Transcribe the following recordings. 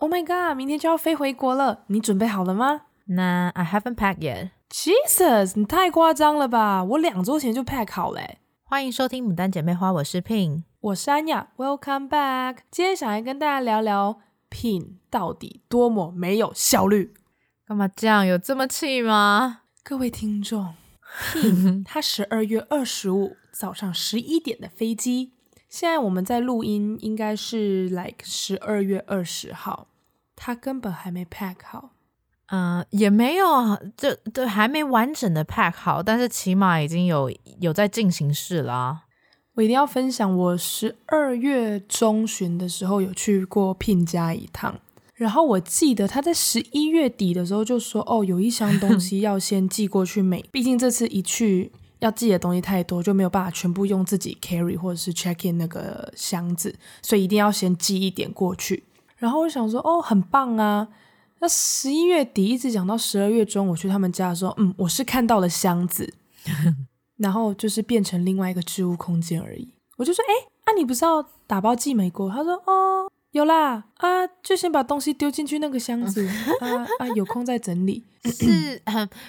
Oh my god！明天就要飞回国了，你准备好了吗？那 I haven't packed yet. Jesus，你太夸张了吧！我两周前就 pack 好嘞。欢迎收听《牡丹姐妹花》，我是 Pin，我是安雅。Welcome back！今天想来跟大家聊聊 Pin 到底多么没有效率。干嘛这样？有这么气吗？各位听众，Pin 他十二月二十五早上十一点的飞机，现在我们在录音，应该是 like 十二月二十号，他根本还没 pack 好。嗯、呃，也没有，这对还没完整的 pack 好，但是起码已经有有在进行式啦。我一定要分享，我十二月中旬的时候有去过 Pin 家一趟，然后我记得他在十一月底的时候就说，哦，有一箱东 西要先寄过去美，毕竟这次一去要寄的东西太多，就没有办法全部用自己 carry 或者是 check in 那个箱子，所以一定要先寄一点过去。然后我想说，哦，很棒啊。那十一月底一直讲到十二月中，我去他们家的时候，嗯，我是看到了箱子，然后就是变成另外一个置物空间而已。我就说，哎，啊，你不是要打包寄美国？他说，哦，有啦，啊，就先把东西丢进去那个箱子，啊啊，有空再整理。是，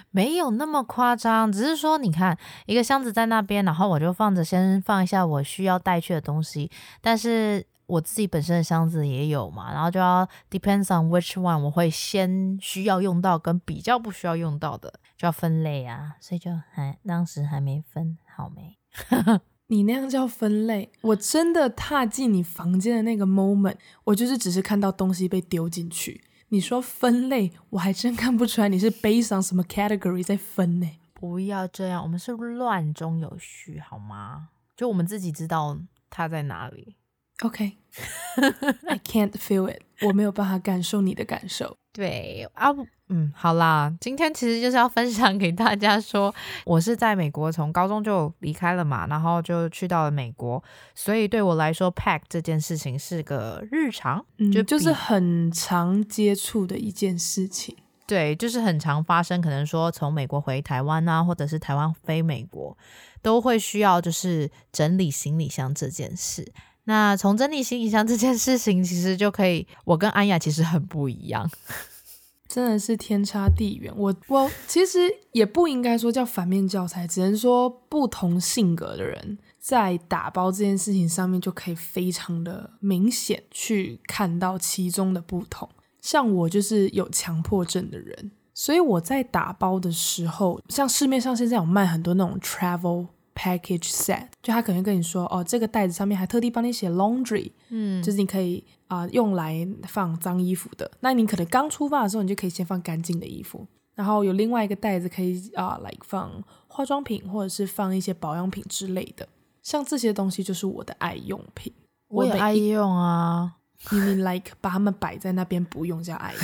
没有那么夸张，只是说，你看一个箱子在那边，然后我就放着，先放一下我需要带去的东西，但是。我自己本身的箱子也有嘛，然后就要 depends on which one，我会先需要用到跟比较不需要用到的，就要分类啊，所以就还当时还没分好没。你那样叫分类？我真的踏进你房间的那个 moment，我就是只是看到东西被丢进去。你说分类，我还真看不出来你是 based on 什么 category 在分呢？不要这样，我们是乱中有序好吗？就我们自己知道它在哪里。OK，I can't feel it，我没有办法感受你的感受。对啊，嗯，好啦，今天其实就是要分享给大家说，我是在美国从高中就离开了嘛，然后就去到了美国，所以对我来说，pack 这件事情是个日常，嗯、就就是很常接触的一件事情。对，就是很常发生，可能说从美国回台湾啊，或者是台湾飞美国，都会需要就是整理行李箱这件事。那从整理行李箱这件事情，其实就可以，我跟安雅其实很不一样，真的是天差地远。我我其实也不应该说叫反面教材，只能说不同性格的人在打包这件事情上面就可以非常的明显去看到其中的不同。像我就是有强迫症的人，所以我在打包的时候，像市面上现在有卖很多那种 travel。Package set，就他可能跟你说，哦，这个袋子上面还特地帮你写 laundry，嗯，就是你可以啊、呃、用来放脏衣服的。那你可能刚出发的时候，你就可以先放干净的衣服。然后有另外一个袋子可以啊来、呃 like、放化妆品或者是放一些保养品之类的。像这些东西就是我的爱用品，我也爱用啊。你 mean like 把它们摆在那边不用叫爱用？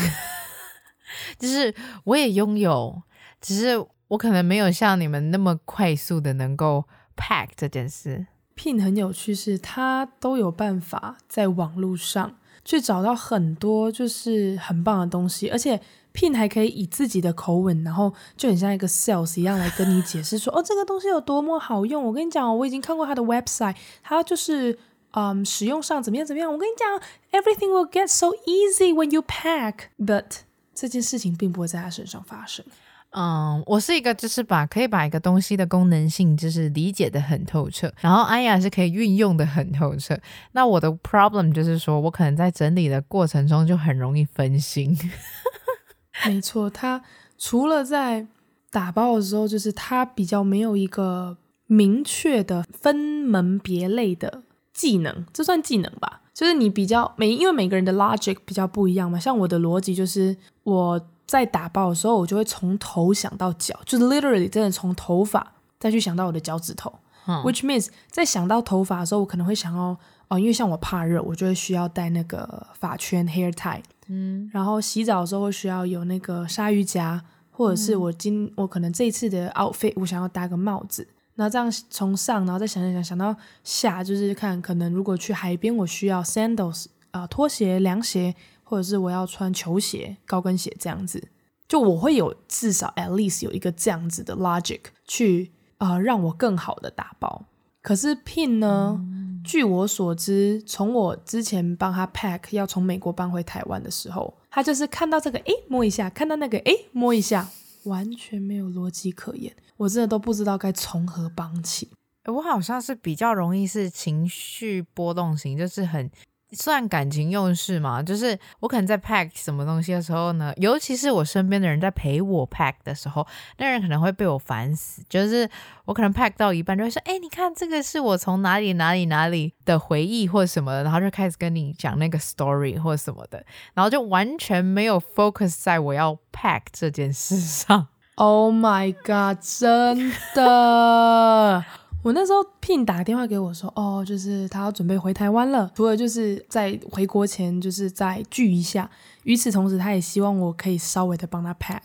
就是我也拥有，只是。我可能没有像你们那么快速的能够 pack 这件事。Pin 很有趣，是他都有办法在网络上去找到很多就是很棒的东西，而且 Pin 还可以以自己的口吻，然后就很像一个 sales 一样来跟你解释说，哦，这个东西有多么好用。我跟你讲，我已经看过他的 website，他就是嗯使用上怎么样怎么样。我跟你讲，everything will get so easy when you pack，but 这件事情并不会在他身上发生。嗯，我是一个就是把可以把一个东西的功能性就是理解得很透彻，然后安雅是可以运用得很透彻。那我的 problem 就是说我可能在整理的过程中就很容易分心。没错，他除了在打包的时候，就是他比较没有一个明确的分门别类的技能，这算技能吧？就是你比较每因为每个人的 logic 比较不一样嘛，像我的逻辑就是我。在打包的时候，我就会从头想到脚，就是 literally 真的从头发再去想到我的脚趾头。嗯，which means 在想到头发的时候，我可能会想要哦，因为像我怕热，我就会需要戴那个发圈 hair tie。嗯，然后洗澡的时候会需要有那个鲨鱼夹，或者是我今、嗯、我可能这一次的 outfit 我想要搭个帽子，然后这样从上，然后再想一想想到下，就是看可能如果去海边，我需要 sandals 啊、呃，拖鞋、凉鞋。或者是我要穿球鞋、高跟鞋这样子，就我会有至少 at least 有一个这样子的 logic 去啊、呃，让我更好的打包。可是 Pin 呢，据我所知，从我之前帮他 pack 要从美国搬回台湾的时候，他就是看到这个，诶，摸一下；看到那个，诶，摸一下，完全没有逻辑可言。我真的都不知道该从何帮起。我好像是比较容易是情绪波动型，就是很。算感情用事嘛，就是我可能在 pack 什么东西的时候呢，尤其是我身边的人在陪我 pack 的时候，那人可能会被我烦死。就是我可能 pack 到一半就会说：“哎、你看这个是我从哪里哪里哪里的回忆或者什么的。”然后就开始跟你讲那个 story 或者什么的，然后就完全没有 focus 在我要 pack 这件事上。Oh my god！真的。我那时候 Pin 打电话给我说，哦，就是他要准备回台湾了，除了就是在回国前就是再聚一下，与此同时他也希望我可以稍微的帮他 pack，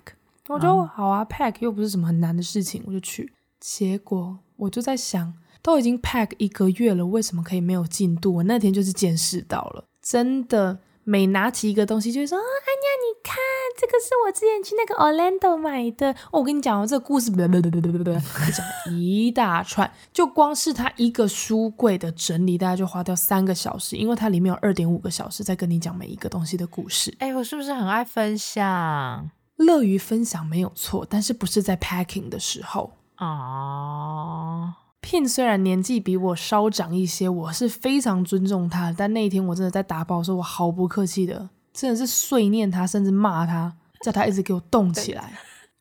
我就、嗯、好啊，pack 又不是什么很难的事情，我就去。结果我就在想，都已经 pack 一个月了，为什么可以没有进度？我那天就是见识到了，真的。每拿起一个东西，就会说：“啊，安妮，你看，这个是我之前去那个 Orlando 买的。哦”我跟你讲哦，这个故事，哒哒哒哒哒哒哒，讲一大串。就光是他一个书柜的整理，大概就花掉三个小时，因为它里面有二点五个小时在跟你讲每一个东西的故事。哎，我是不是很爱分享？乐于分享没有错，但是不是在 packing 的时候哦。Pin 虽然年纪比我稍长一些，我是非常尊重他。但那一天我真的在打包的时候，我毫不客气的，真的是碎念他，甚至骂他，叫他一直给我动起来。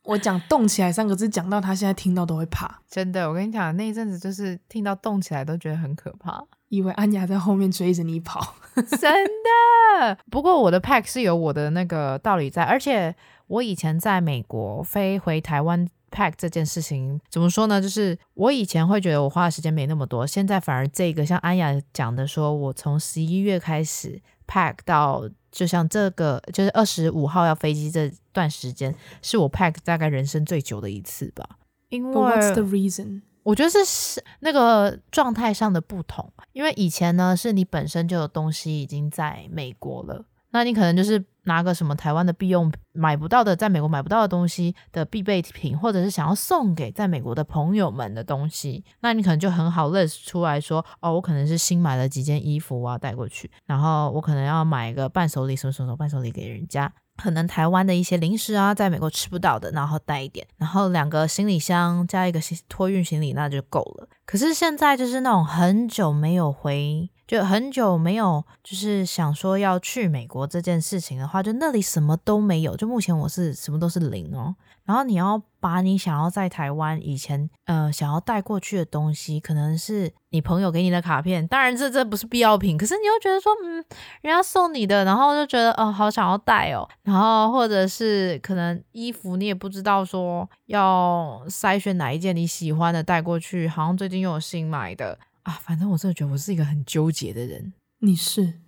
我讲“动起来”三个字，讲到他现在听到都会怕。真的，我跟你讲，那一阵子就是听到“动起来”都觉得很可怕，以为安雅在后面追着你跑。真的。不过我的 pack 是有我的那个道理在，而且我以前在美国飞回台湾。Pack 这件事情怎么说呢？就是我以前会觉得我花的时间没那么多，现在反而这个像安雅讲的说，说我从十一月开始 pack 到就像这个就是二十五号要飞机这段时间，是我 pack 大概人生最久的一次吧。因为 What's the reason？我觉得是是那个状态上的不同，因为以前呢是你本身就有东西已经在美国了。那你可能就是拿个什么台湾的必用买不到的，在美国买不到的东西的必备品，或者是想要送给在美国的朋友们的东西，那你可能就很好 list 出来说，哦，我可能是新买了几件衣服，我要带过去，然后我可能要买一个伴手礼，什么什么伴手礼给人家，可能台湾的一些零食啊，在美国吃不到的，然后带一点，然后两个行李箱加一个托运行李，那就够了。可是现在就是那种很久没有回。就很久没有，就是想说要去美国这件事情的话，就那里什么都没有。就目前我是什么都是零哦。然后你要把你想要在台湾以前呃想要带过去的东西，可能是你朋友给你的卡片，当然这这不是必要品，可是你又觉得说嗯，人家送你的，然后就觉得哦好想要带哦。然后或者是可能衣服你也不知道说要筛选哪一件你喜欢的带过去，好像最近又有新买的。啊，反正我真的觉得我是一个很纠结的人。你是，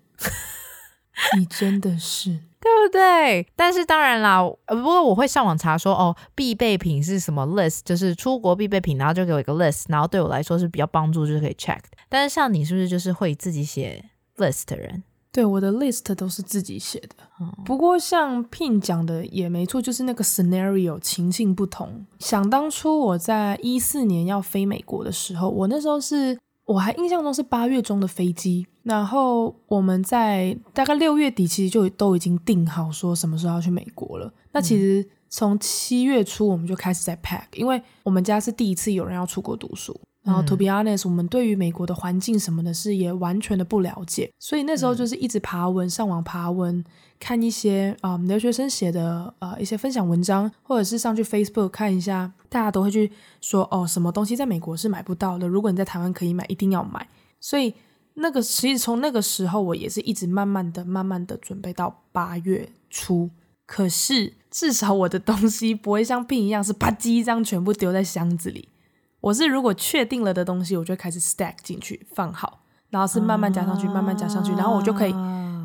你真的是，对不对？但是当然啦，呃，不过我会上网查说，哦，必备品是什么 list，就是出国必备品，然后就给我一个 list，然后对我来说是比较帮助，就是可以 check。但是像你是不是就是会自己写 list 的人？对，我的 list 都是自己写的。嗯，不过像 Pin 讲的也没错，就是那个 scenario 情境不同。想当初我在一四年要飞美国的时候，我那时候是。我还印象中是八月中的飞机，然后我们在大概六月底其实就都已经定好说什么时候要去美国了。那其实从七月初我们就开始在 pack，因为我们家是第一次有人要出国读书，然后 to be honest，我们对于美国的环境什么的是也完全的不了解，所以那时候就是一直爬文，上网爬文。看一些啊、嗯、留学生写的呃一些分享文章，或者是上去 Facebook 看一下，大家都会去说哦，什么东西在美国是买不到的，如果你在台湾可以买，一定要买。所以那个其实从那个时候，我也是一直慢慢的、慢慢的准备到八月初。可是至少我的东西不会像 Pin 一样是吧唧一张全部丢在箱子里。我是如果确定了的东西，我就开始 stack 进去放好，然后是慢慢加上去，啊、慢慢加上去，然后我就可以，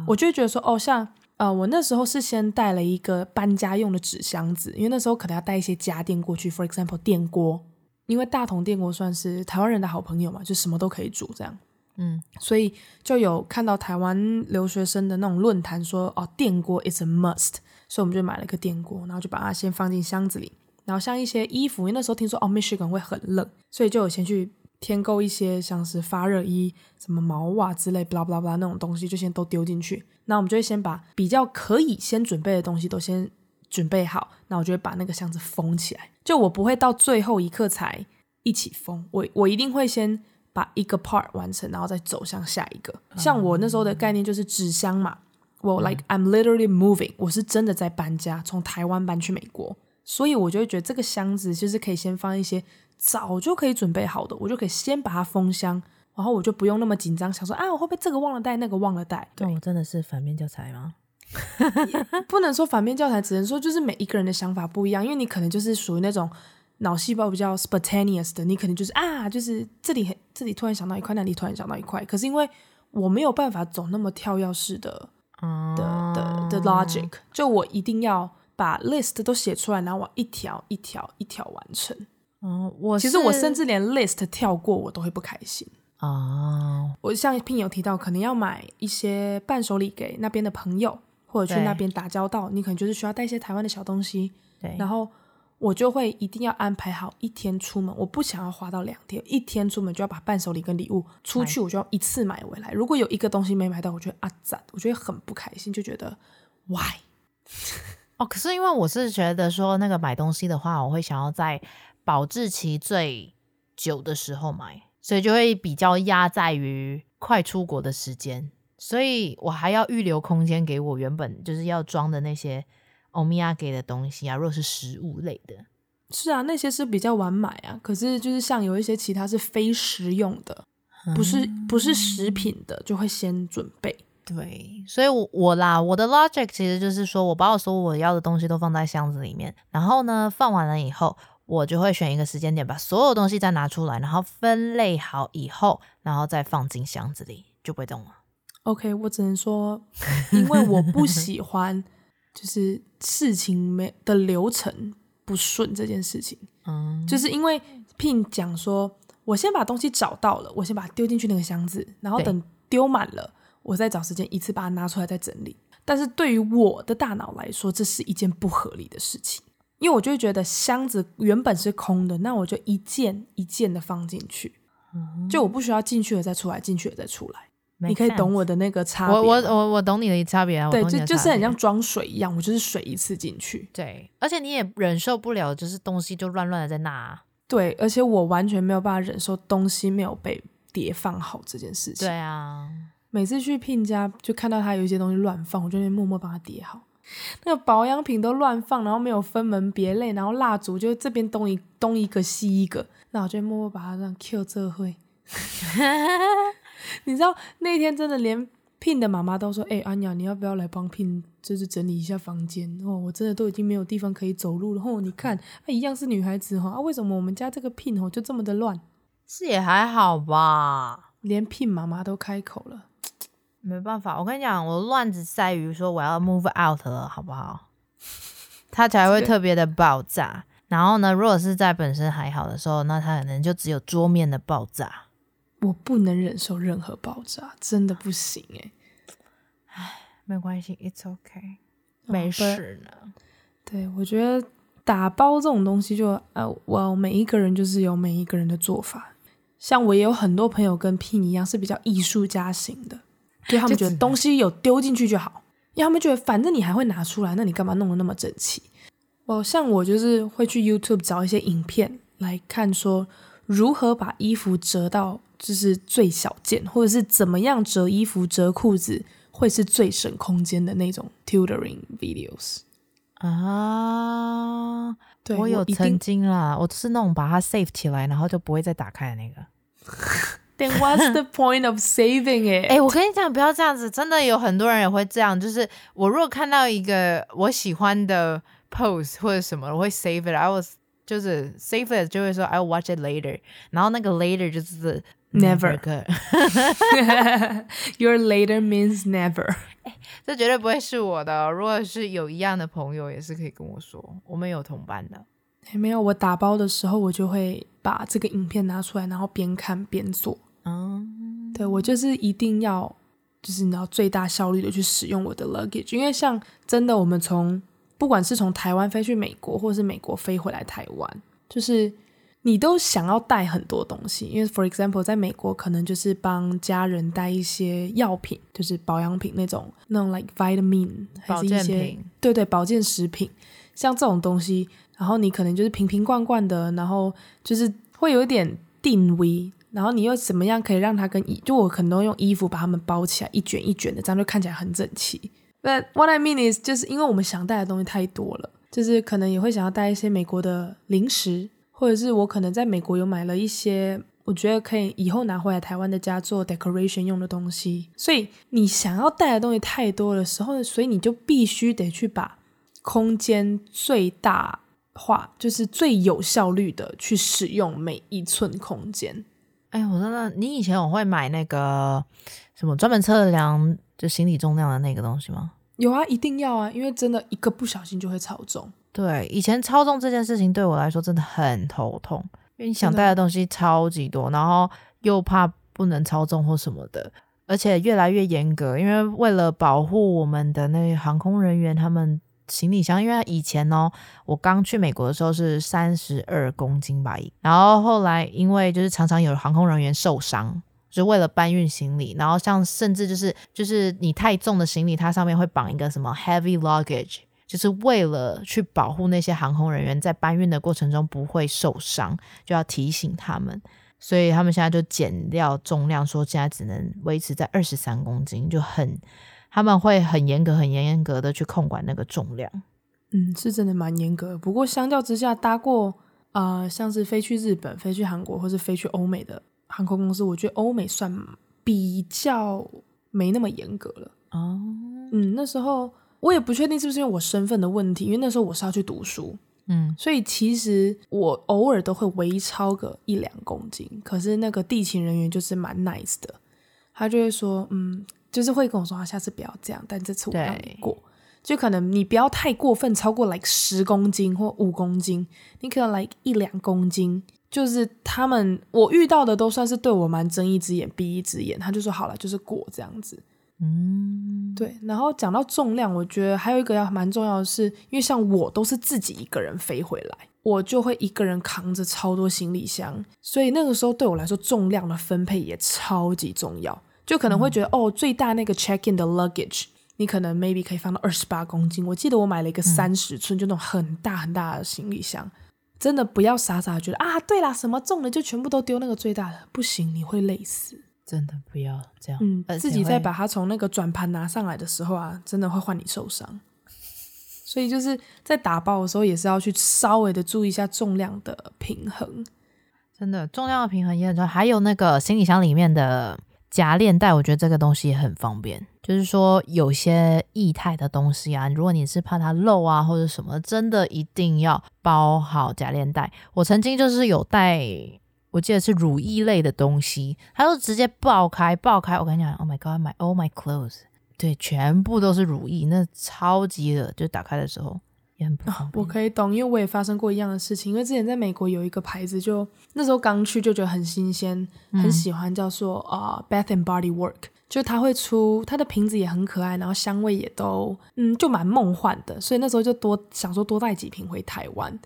我就会觉得说哦，像。呃，我那时候是先带了一个搬家用的纸箱子，因为那时候可能要带一些家电过去，for example 电锅，因为大同电锅算是台湾人的好朋友嘛，就什么都可以煮这样，嗯，所以就有看到台湾留学生的那种论坛说，哦，电锅 is a must，所以我们就买了一个电锅，然后就把它先放进箱子里，然后像一些衣服，因为那时候听说哦，Michigan 会很冷，所以就有先去添购一些像是发热衣、什么毛袜之类，巴拉巴拉巴拉那种东西，就先都丢进去。那我们就会先把比较可以先准备的东西都先准备好。那我就会把那个箱子封起来。就我不会到最后一刻才一起封，我我一定会先把一个 part 完成，然后再走向下一个。像我那时候的概念就是纸箱嘛，我 like I'm literally moving，我是真的在搬家，从台湾搬去美国，所以我就会觉得这个箱子就是可以先放一些。早就可以准备好的，我就可以先把它封箱，然后我就不用那么紧张，想说啊，我会不会这个忘了带，那个忘了带？对，我真的是反面教材吗？不能说反面教材，只能说就是每一个人的想法不一样，因为你可能就是属于那种脑细胞比较 spontaneous 的，你可能就是啊，就是这里这里突然想到一块，那里突然想到一块。可是因为我没有办法走那么跳跃式的、嗯、的的的 logic，就我一定要把 list 都写出来，然后我一条一条一条完成。哦，我其实我甚至连 list 跳过我都会不开心哦。我像 Pin 有提到，可能要买一些伴手礼给那边的朋友，或者去那边打交道，你可能就是需要带一些台湾的小东西。对，然后我就会一定要安排好一天出门，我不想要花到两天，一天出门就要把伴手礼跟礼物出去，我就要一次买回来。如果有一个东西没买到，我觉得啊赞，我觉得很不开心，就觉得 why？哦，可是因为我是觉得说那个买东西的话，我会想要在。保质期最久的时候买，所以就会比较压在于快出国的时间，所以我还要预留空间给我原本就是要装的那些欧米亚给的东西啊。如果是食物类的，是啊，那些是比较晚买啊。可是就是像有一些其他是非食用的，不是不是食品的，就会先准备。对，所以我我啦，我的 logic 其实就是说我把我所有我要的东西都放在箱子里面，然后呢，放完了以后。我就会选一个时间点，把所有东西再拿出来，然后分类好以后，然后再放进箱子里，就不会动了。OK，我只能说，因为我不喜欢就是事情没的流程不顺这件事情。嗯，就是因为 Pin 讲说，我先把东西找到了，我先把它丢进去那个箱子，然后等丢满了，我再找时间一次把它拿出来再整理。但是对于我的大脑来说，这是一件不合理的事情。因为我就会觉得箱子原本是空的，那我就一件一件的放进去，嗯、就我不需要进去了再出来，进去了再出来。你可以懂我的那个差别。我我我我懂你的差别啊。对，就就是很像装水一样，我就是水一次进去。对，而且你也忍受不了，就是东西就乱乱的在那、啊。对，而且我完全没有办法忍受东西没有被叠放好这件事情。对啊，每次去 Pin 家就看到他有一些东西乱放，我就会默默帮他叠好。那个保养品都乱放，然后没有分门别类，然后蜡烛就这边东一东一个西一个，那我就默默把它让 Q 这会。你知道那天真的连 Pin 的妈妈都说：“哎、欸，安雅，你要不要来帮 Pin 就是整理一下房间？哦，我真的都已经没有地方可以走路了。哦，你看，啊，一样是女孩子哈，啊，为什么我们家这个 Pin 哦就这么的乱？是也还好吧，连 Pin 妈妈都开口了。”没办法，我跟你讲，我乱子在于说我要 move out 了，好不好？它才会特别的爆炸。然后呢，如果是在本身还好的时候，那它可能就只有桌面的爆炸。我不能忍受任何爆炸，真的不行哎。唉，没关系，it's okay，没事呢。对，我觉得打包这种东西就呃，我每一个人就是有每一个人的做法。像我也有很多朋友跟 Pin 一样是比较艺术家型的。就他们觉得东西有丢进去就好，因为他们觉得反正你还会拿出来，那你干嘛弄得那么整齐？哦，像我就是会去 YouTube 找一些影片来看，说如何把衣服折到就是最小件，或者是怎么样折衣服、折裤子会是最省空间的那种 tutoring videos 啊。对，我有曾经啦，我是那种把它 save 起来，然后就不会再打开的那个。Then what's the point of saving it？哎、欸，我跟你讲，不要这样子，真的有很多人也会这样。就是我如果看到一个我喜欢的 pose 或者什么，我会 save it。I was 就是 save it 就会说 I'll watch it later。然后那个 later 就是 never。Your later means never。欸，这绝对不会是我的。如果是有一样的朋友，也是可以跟我说，我们有同班的。欸，没有，我打包的时候，我就会把这个影片拿出来，然后边看边做。嗯，对，我就是一定要，就是你要最大效率的去使用我的 luggage，因为像真的，我们从不管是从台湾飞去美国，或是美国飞回来台湾，就是你都想要带很多东西，因为 for example，在美国可能就是帮家人带一些药品，就是保养品那种，那种 like vitamin 还是一些对对保健食品，像这种东西，然后你可能就是瓶瓶罐罐的，然后就是会有一点定位，然后你又怎么样可以让它跟衣，就我可能都用衣服把它们包起来，一卷一卷的，这样就看起来很整齐。But what I mean is，就是因为我们想带的东西太多了，就是可能也会想要带一些美国的零食。或者是我可能在美国有买了一些，我觉得可以以后拿回来台湾的家做 decoration 用的东西，所以你想要带的东西太多的时候，所以你就必须得去把空间最大化，就是最有效率的去使用每一寸空间。哎，我真的，你以前我会买那个什么专门测量就行李重量的那个东西吗？有啊，一定要啊，因为真的一个不小心就会超重。对，以前超重这件事情对我来说真的很头痛，因为你想带的东西超级多，然后又怕不能超重或什么的，而且越来越严格，因为为了保护我们的那航空人员，他们行李箱，因为以前哦，我刚去美国的时候是三十二公斤吧，然后后来因为就是常常有航空人员受伤，就是为了搬运行李，然后像甚至就是就是你太重的行李，它上面会绑一个什么 heavy luggage。就是为了去保护那些航空人员在搬运的过程中不会受伤，就要提醒他们，所以他们现在就减掉重量，说现在只能维持在二十三公斤，就很他们会很严格、很严格的去控管那个重量。嗯，是真的蛮严格。不过相较之下，搭过啊、呃，像是飞去日本、飞去韩国或是飞去欧美的航空公司，我觉得欧美算比较没那么严格了。哦，嗯，那时候。我也不确定是不是因为我身份的问题，因为那时候我是要去读书，嗯，所以其实我偶尔都会微超个一两公斤。可是那个地勤人员就是蛮 nice 的，他就会说，嗯，就是会跟我说，啊下次不要这样，但这次我让你过，就可能你不要太过分，超过 like 十公斤或五公斤，你可能 like 一两公斤，就是他们我遇到的都算是对我蛮睁一只眼闭一只眼，他就说好了，就是过这样子。嗯，对。然后讲到重量，我觉得还有一个要蛮重要的是，因为像我都是自己一个人飞回来，我就会一个人扛着超多行李箱，所以那个时候对我来说重量的分配也超级重要。就可能会觉得、嗯、哦，最大那个 check in 的 luggage，你可能 maybe 可以放到二十八公斤。我记得我买了一个三十寸，就那种很大很大的行李箱。真的不要傻傻的觉得啊，对啦，什么重的就全部都丢那个最大的，不行，你会累死。真的不要这样，嗯，自己再把它从那个转盘拿上来的时候啊，真的会换你受伤。所以就是在打包的时候，也是要去稍微的注意一下重量的平衡。真的，重量的平衡也很重要。还有那个行李箱里面的夹链袋，我觉得这个东西也很方便。就是说，有些液态的东西啊，如果你是怕它漏啊或者什么，真的一定要包好夹链袋。我曾经就是有带。我记得是乳液类的东西，它就直接爆开，爆开。我跟你讲，Oh my God，my all my clothes，对，全部都是乳液，那超级的，就打开的时候也很不好。我可以懂，因为我也发生过一样的事情。因为之前在美国有一个牌子就，就那时候刚去就觉得很新鲜，很喜欢，叫做啊、uh, Bath and Body Work，就它会出它的瓶子也很可爱，然后香味也都嗯就蛮梦幻的，所以那时候就多想说多带几瓶回台湾。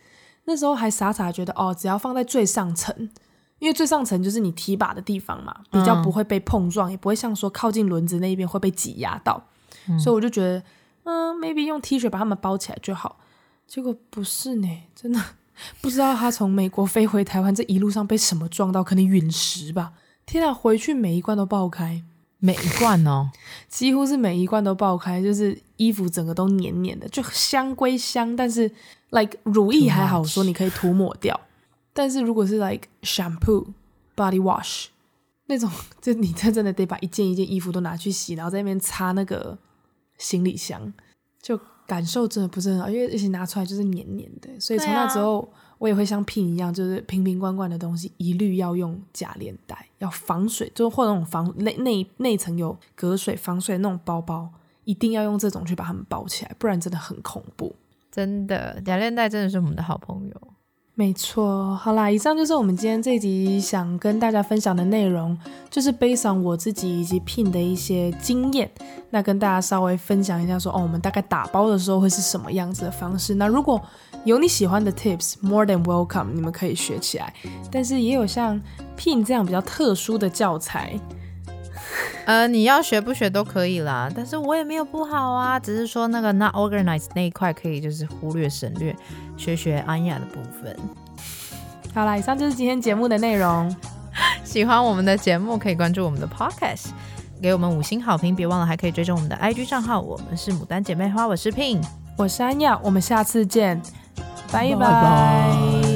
那时候还傻傻觉得哦，只要放在最上层。因为最上层就是你提把的地方嘛，比较不会被碰撞，嗯、也不会像说靠近轮子那一边会被挤压到，嗯、所以我就觉得，嗯，maybe 用 T 恤把它们包起来就好。结果不是呢，真的。不知道他从美国飞回台湾这一路上被什么撞到，可能陨石吧。天啊，回去每一罐都爆开，每一罐哦，几乎是每一罐都爆开，就是衣服整个都黏黏的，就香归香，但是 like 乳液还好说你可以涂抹掉。但是如果是 like shampoo、body wash 那种，就你真真的得把一件一件衣服都拿去洗，然后在那边擦那个行李箱，就感受真的不是很好，因为一起拿出来就是黏黏的。所以从那之后，我也会像 Pin 一样，就是瓶瓶罐罐的东西一律要用假链袋，要防水，就或那种防内内内层有隔水防水的那种包包，一定要用这种去把它们包起来，不然真的很恐怖。真的，假链袋真的是我们的好朋友。没错，好啦，以上就是我们今天这集想跟大家分享的内容，就是背上我自己以及 Pin 的一些经验，那跟大家稍微分享一下说，说哦，我们大概打包的时候会是什么样子的方式。那如果有你喜欢的 tips，more than welcome，你们可以学起来。但是也有像 Pin 这样比较特殊的教材。呃，你要学不学都可以啦，但是我也没有不好啊，只是说那个 not organized 那一块可以就是忽略省略，学学安雅的部分。好啦，以上就是今天节目的内容。喜欢我们的节目可以关注我们的 podcast，给我们五星好评，别忘了还可以追踪我们的 IG 账号，我们是牡丹姐妹花，我是 Pin，我是安雅，我们下次见，拜拜。拜拜。